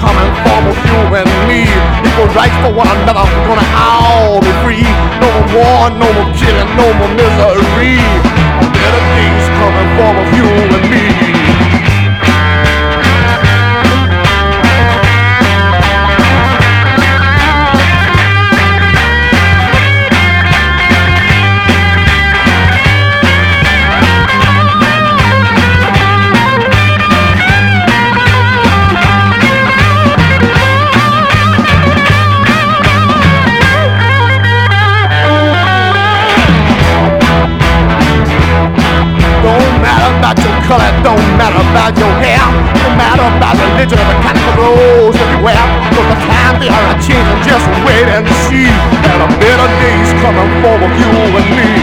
common form of you and me. Equal rights for one another, we're gonna all be free. No more war, no more killing, no more misery. Better things coming form of you and me. And see that a better day's coming for you and me.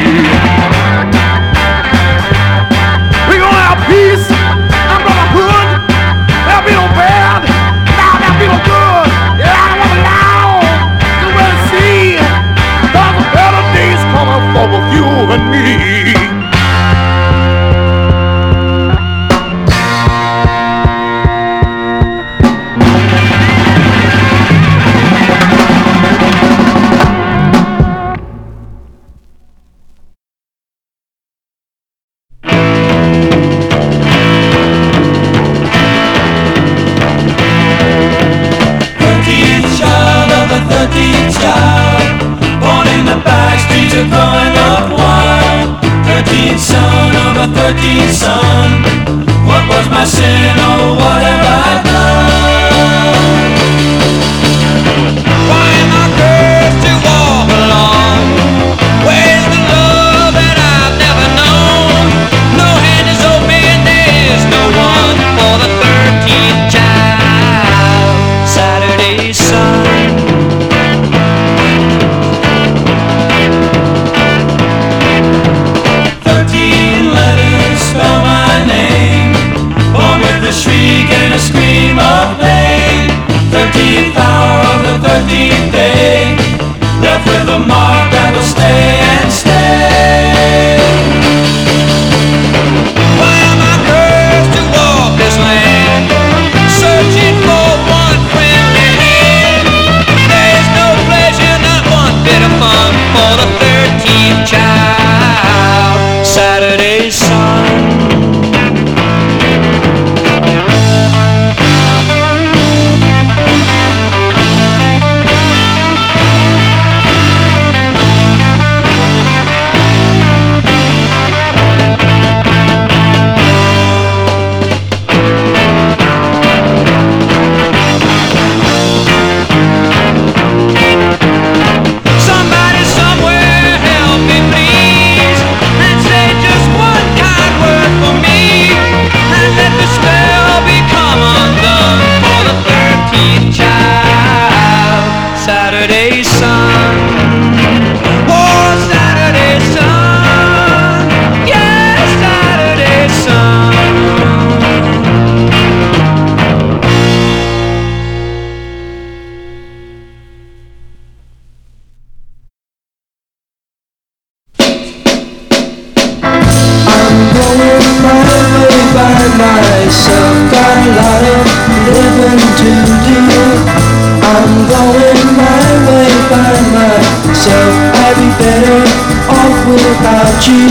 You.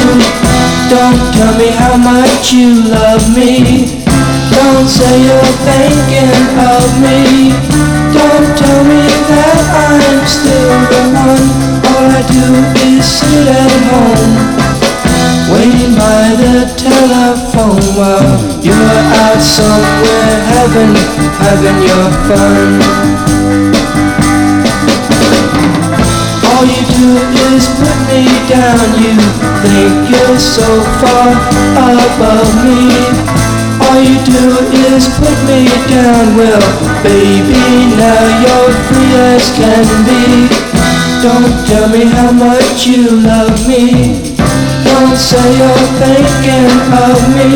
Don't tell me how much you love me. Don't say you're thinking of me. Don't tell me that I'm still the one. All I do is sit at home, waiting by the telephone while you're out somewhere having, having your fun. Me down. You think you're so far above me. All you do is put me down. Well, baby, now you're free as can be. Don't tell me how much you love me. Don't say you're thinking of me.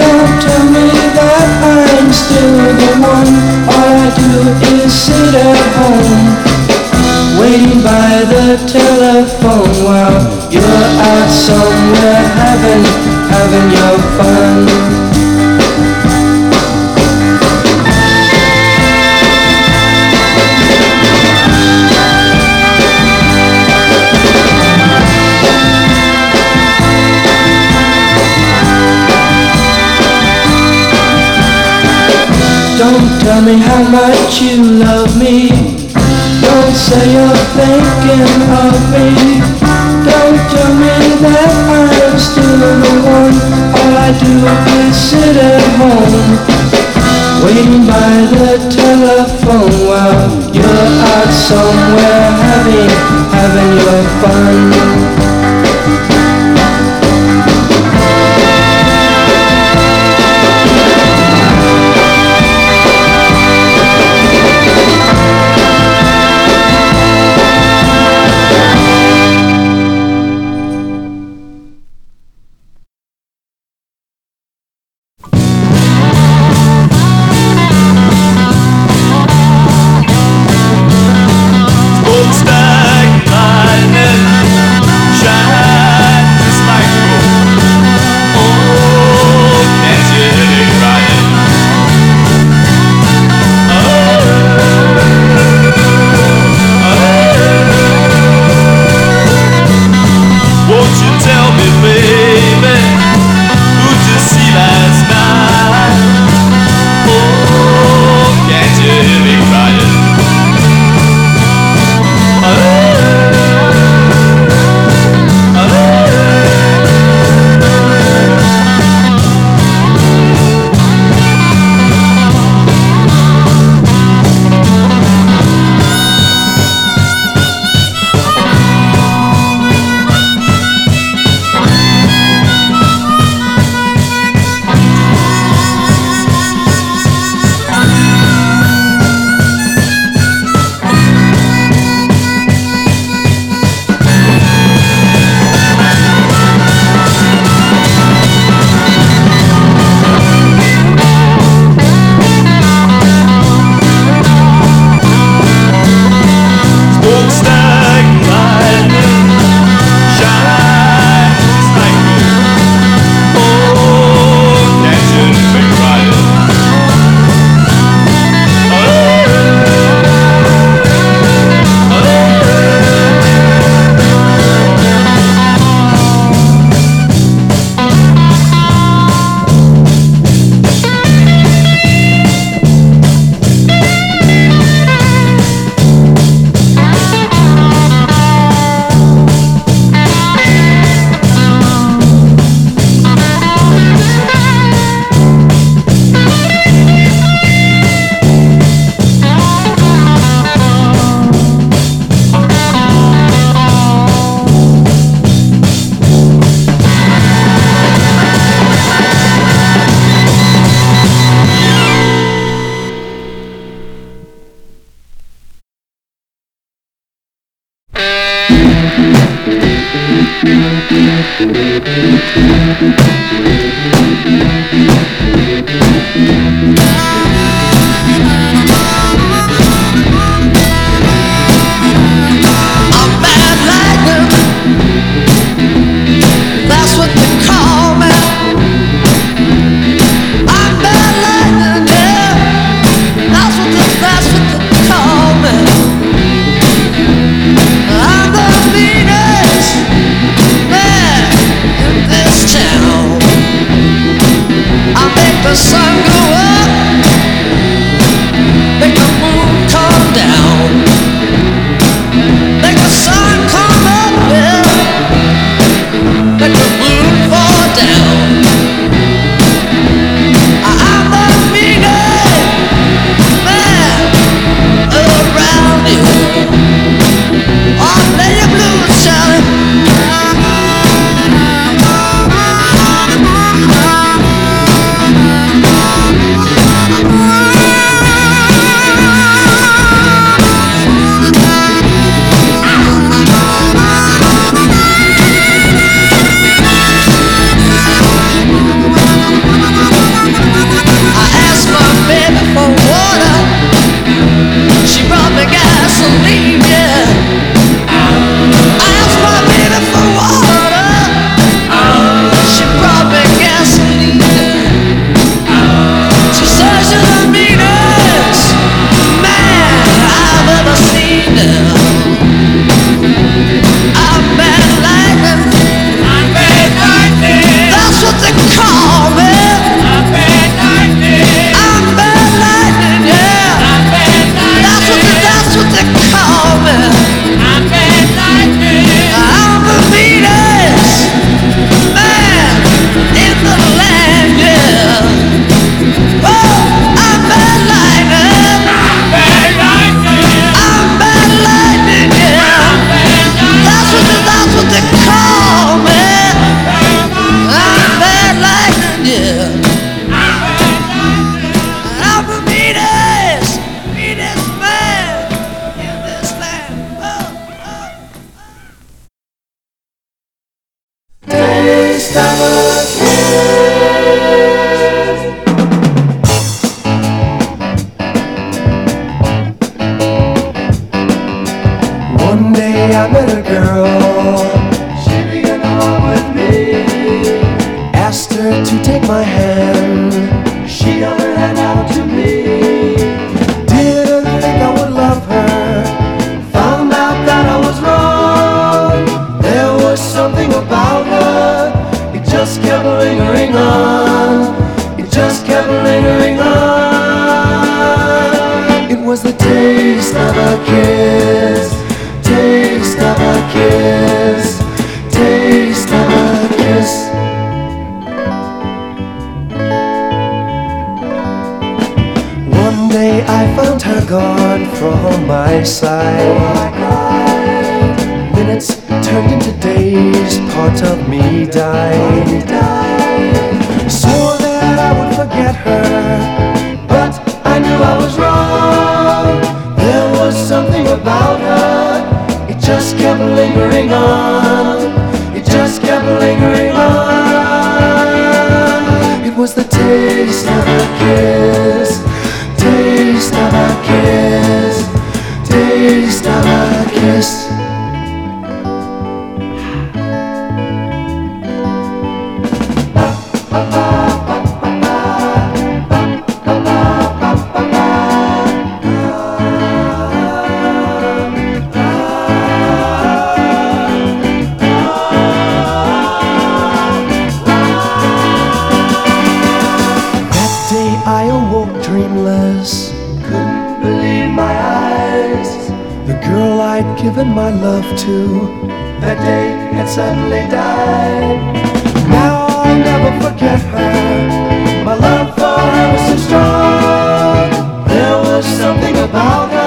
Don't tell me that I'm still the one. All I do is sit at home, waiting by the telephone while you're out somewhere having, having your fun. Don't tell me how much you love me. Say you're thinking of me. Don't tell me that I'm still the one. All I do is sit at home, waiting by the telephone while you're out somewhere having, having your fun. The girl I'd given my love to that day had suddenly died. Now I'll never forget her. My love for her was so strong. There was something about her.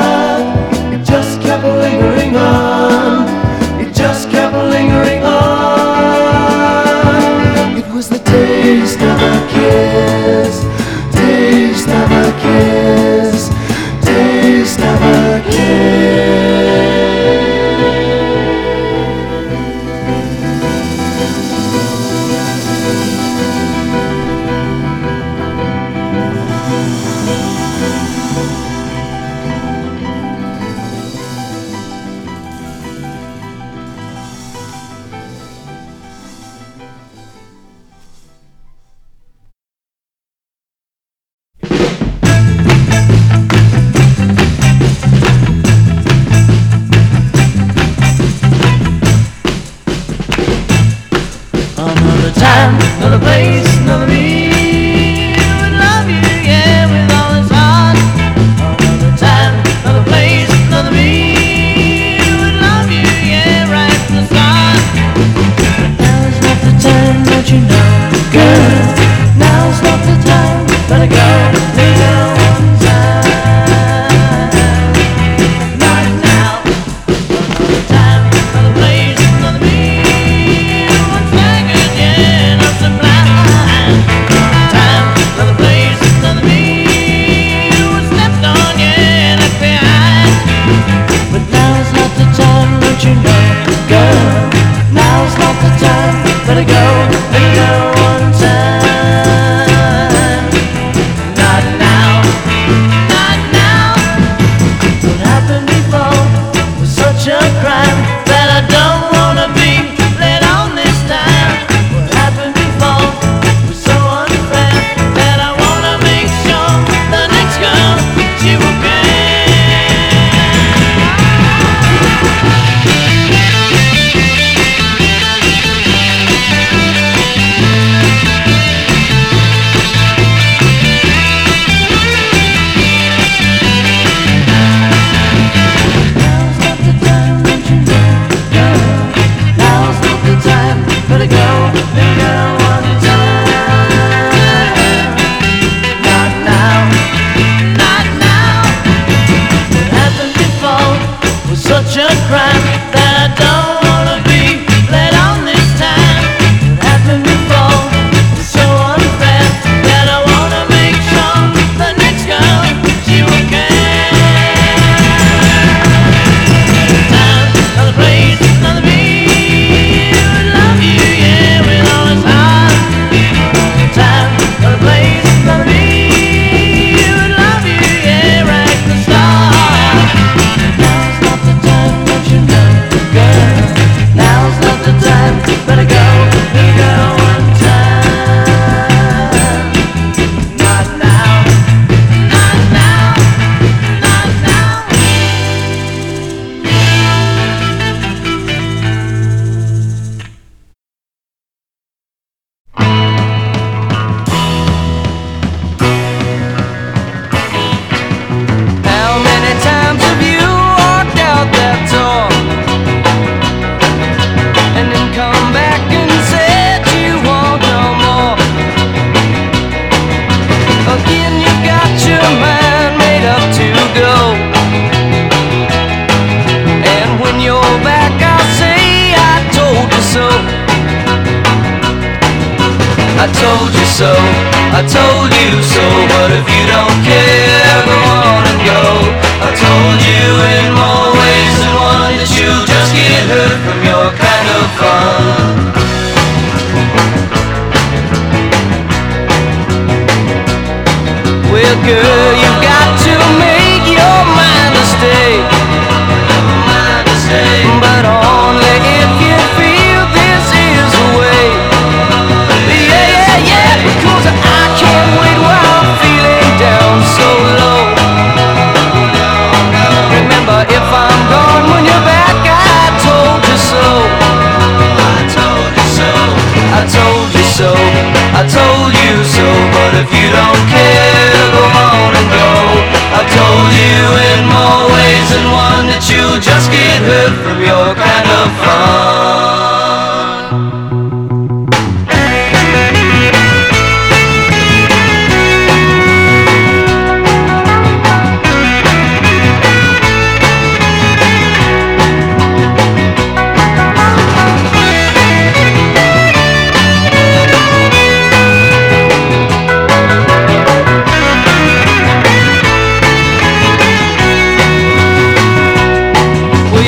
time, it go.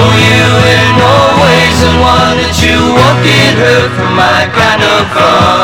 know you in all ways and one that you won't get hurt from my kind of fun.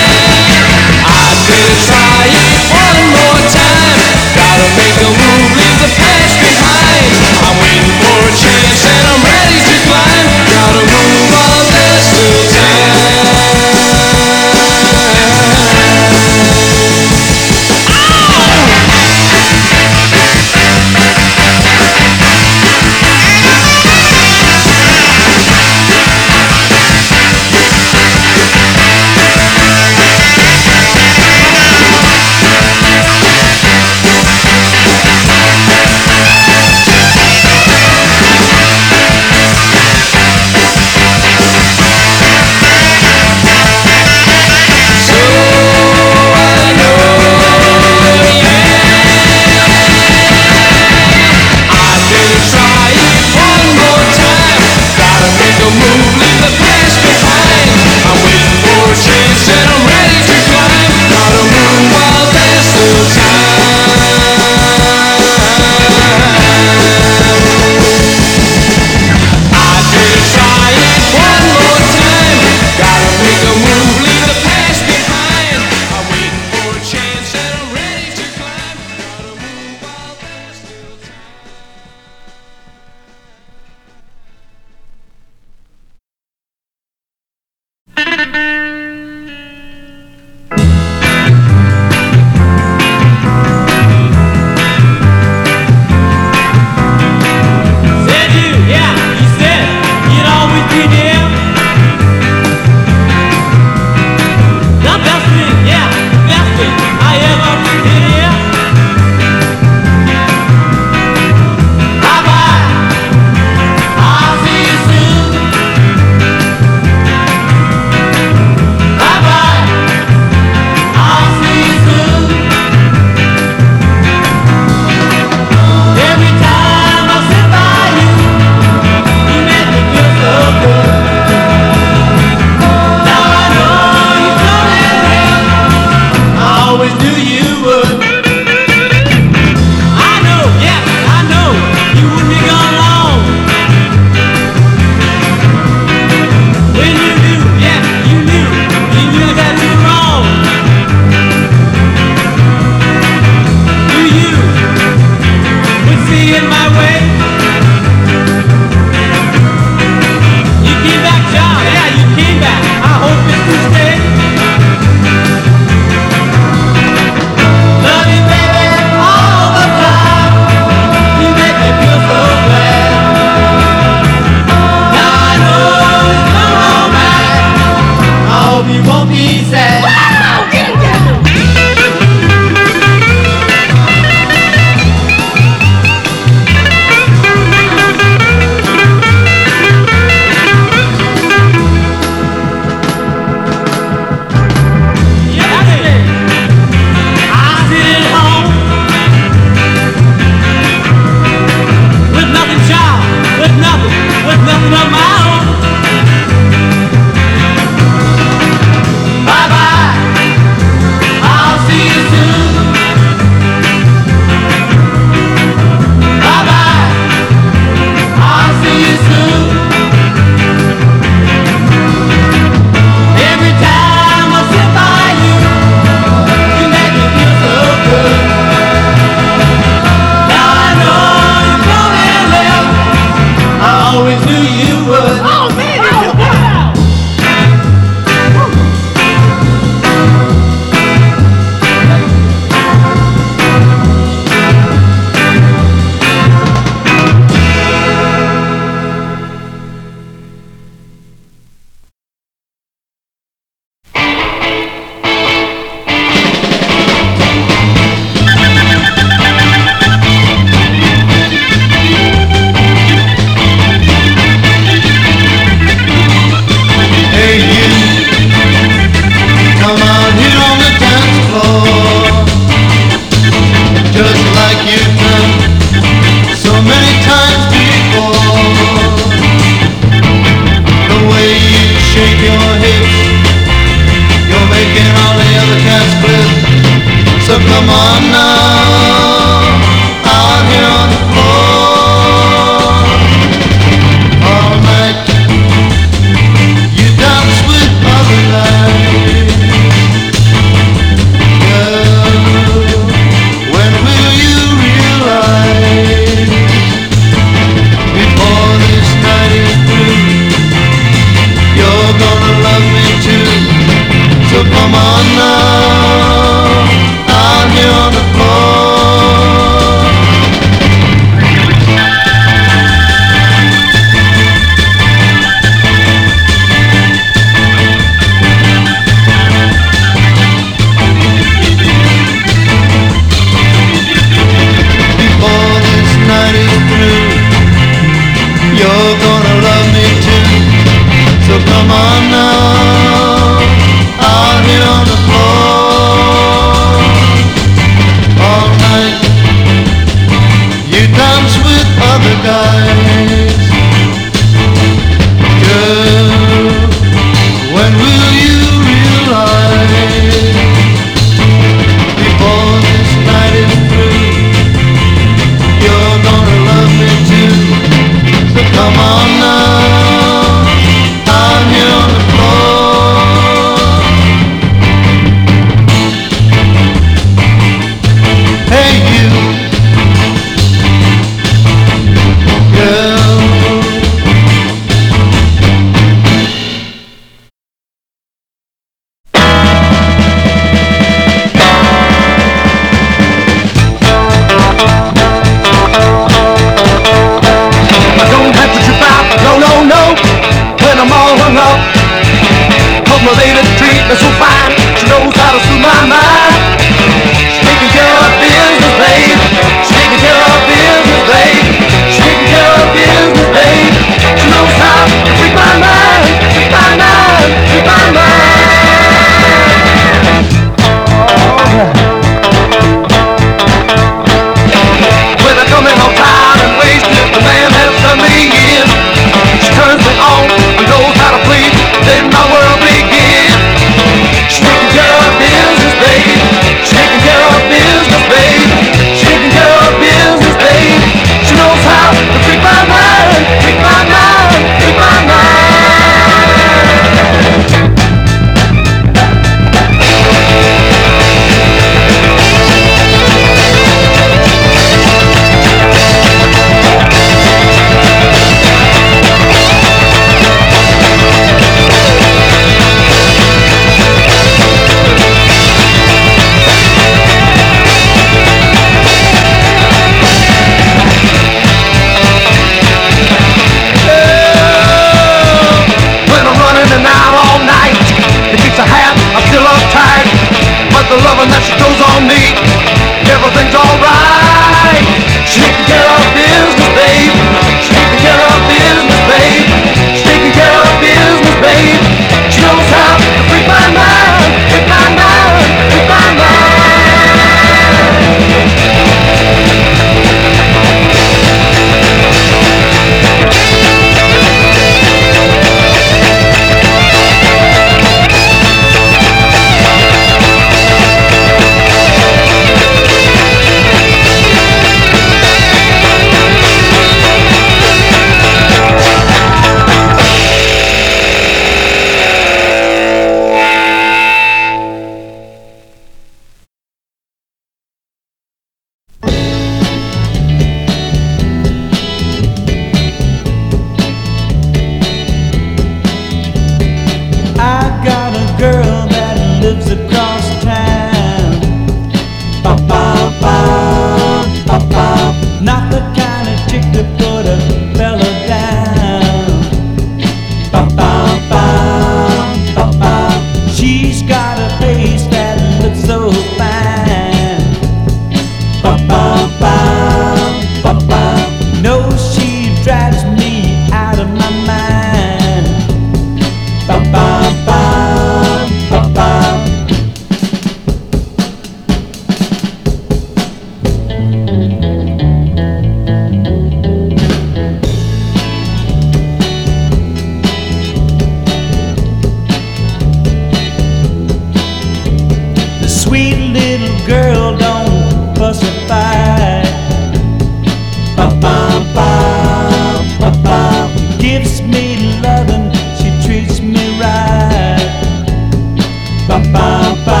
paz.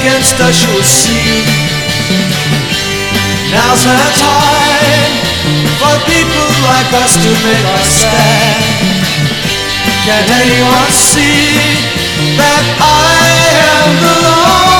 against us you'll see. Now's the time For people like us to make our stand. Can anyone see That I am the Lord?